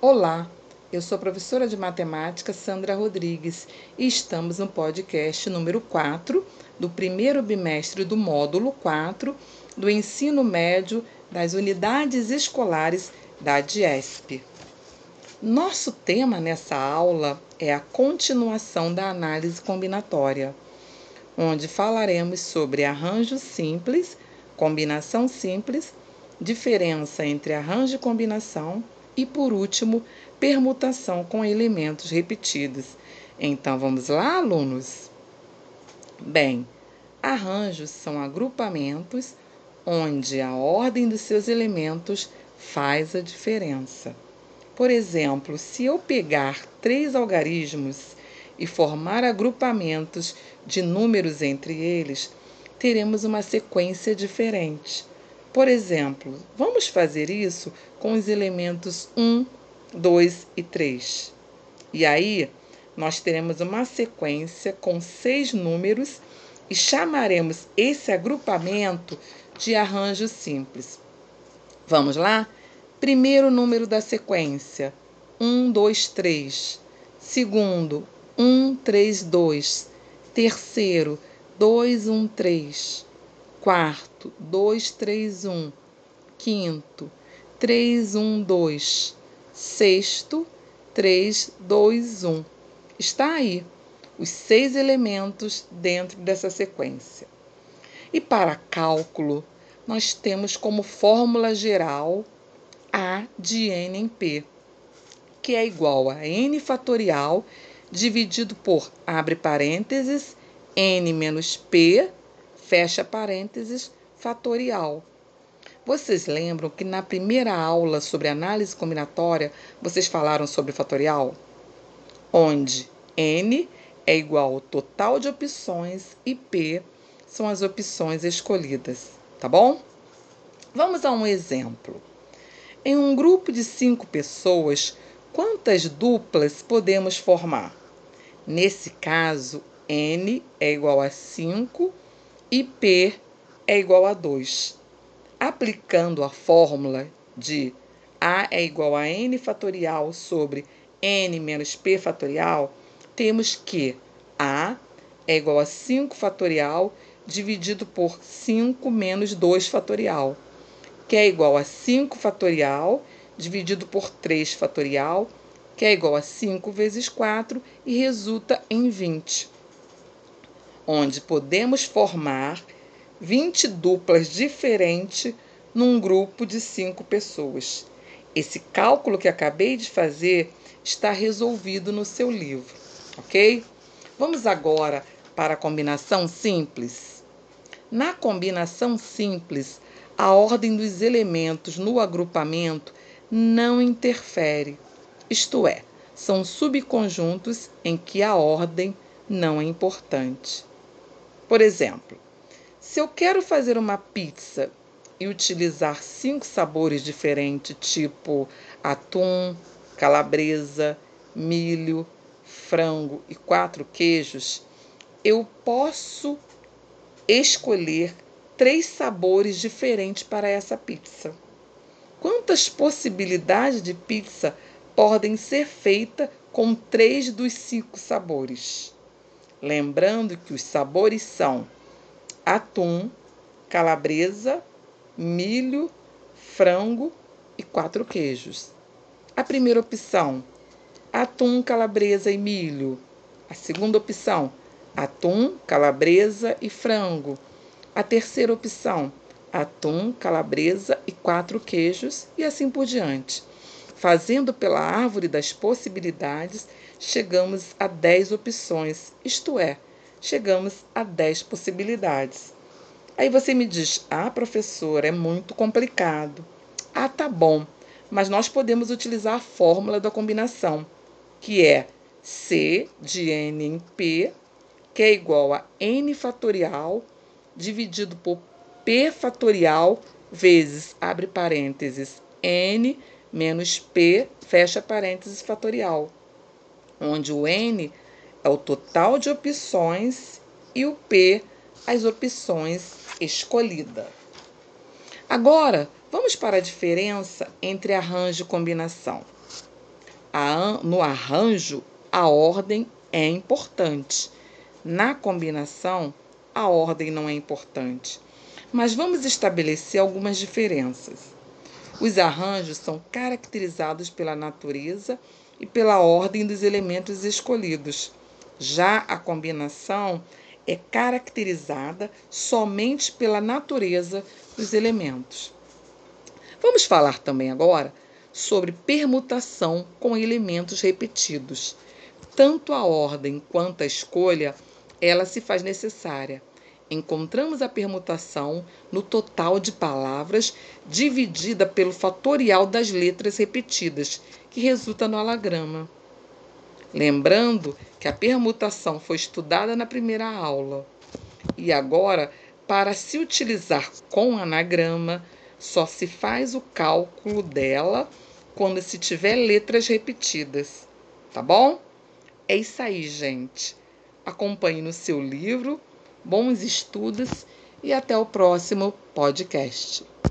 Olá, eu sou a professora de matemática Sandra Rodrigues e estamos no podcast número 4 do primeiro bimestre do módulo 4 do ensino médio das unidades escolares da DIESP. Nosso tema nessa aula é a continuação da análise combinatória, onde falaremos sobre arranjo simples, combinação simples, diferença entre arranjo e combinação e, por último, permutação com elementos repetidos. Então, vamos lá, alunos? Bem, arranjos são agrupamentos onde a ordem dos seus elementos faz a diferença. Por exemplo, se eu pegar três algarismos e formar agrupamentos de números entre eles, teremos uma sequência diferente. Por exemplo, vamos fazer isso com os elementos 1, 2 e 3. E aí, nós teremos uma sequência com seis números e chamaremos esse agrupamento de arranjo simples. Vamos lá? Primeiro número da sequência: 1, 2, 3. Segundo, 1, 3, 2. Terceiro, 2, 1, 3 quarto, 2, 3, 1, quinto, 3, 1, 2, sexto, 3, 2, 1. Está aí os seis elementos dentro dessa sequência. E para cálculo, nós temos como fórmula geral A de n em P, que é igual a n fatorial dividido por, abre parênteses, n menos P fecha parênteses, fatorial. Vocês lembram que na primeira aula sobre análise combinatória vocês falaram sobre fatorial? Onde n é igual ao total de opções e p são as opções escolhidas, tá bom? Vamos a um exemplo. Em um grupo de cinco pessoas, quantas duplas podemos formar? Nesse caso, n é igual a 5 e P é igual a 2. Aplicando a fórmula de A é igual a N fatorial sobre N menos P fatorial, temos que A é igual a 5 fatorial dividido por 5 menos 2 fatorial, que é igual a 5 fatorial dividido por 3 fatorial, que é igual a 5 vezes 4 e resulta em 20 onde podemos formar 20 duplas diferentes num grupo de cinco pessoas. Esse cálculo que acabei de fazer está resolvido no seu livro, ok? Vamos agora para a combinação simples. Na combinação simples, a ordem dos elementos no agrupamento não interfere, isto é, são subconjuntos em que a ordem não é importante. Por exemplo, se eu quero fazer uma pizza e utilizar cinco sabores diferentes, tipo atum, calabresa, milho, frango e quatro queijos, eu posso escolher três sabores diferentes para essa pizza. Quantas possibilidades de pizza podem ser feitas com três dos cinco sabores? Lembrando que os sabores são atum, calabresa, milho, frango e quatro queijos. A primeira opção, atum, calabresa e milho. A segunda opção, atum, calabresa e frango. A terceira opção, atum, calabresa e quatro queijos e assim por diante. Fazendo pela árvore das possibilidades, chegamos a 10 opções, isto é, chegamos a 10 possibilidades. Aí você me diz: "Ah, professora, é muito complicado". Ah, tá bom, mas nós podemos utilizar a fórmula da combinação, que é C de n em P, que é igual a n fatorial dividido por P fatorial vezes, abre parênteses, n menos P, fecha parênteses, fatorial, onde o N é o total de opções e o P as opções escolhidas. Agora, vamos para a diferença entre arranjo e combinação. A, no arranjo, a ordem é importante. Na combinação, a ordem não é importante. Mas vamos estabelecer algumas diferenças. Os arranjos são caracterizados pela natureza e pela ordem dos elementos escolhidos. Já a combinação é caracterizada somente pela natureza dos elementos. Vamos falar também agora sobre permutação com elementos repetidos. Tanto a ordem quanto a escolha, ela se faz necessária. Encontramos a permutação no total de palavras dividida pelo fatorial das letras repetidas, que resulta no anagrama. Lembrando que a permutação foi estudada na primeira aula. E agora, para se utilizar com anagrama, só se faz o cálculo dela quando se tiver letras repetidas, tá bom? É isso aí, gente. Acompanhe no seu livro, bons estudos e até o próximo podcast.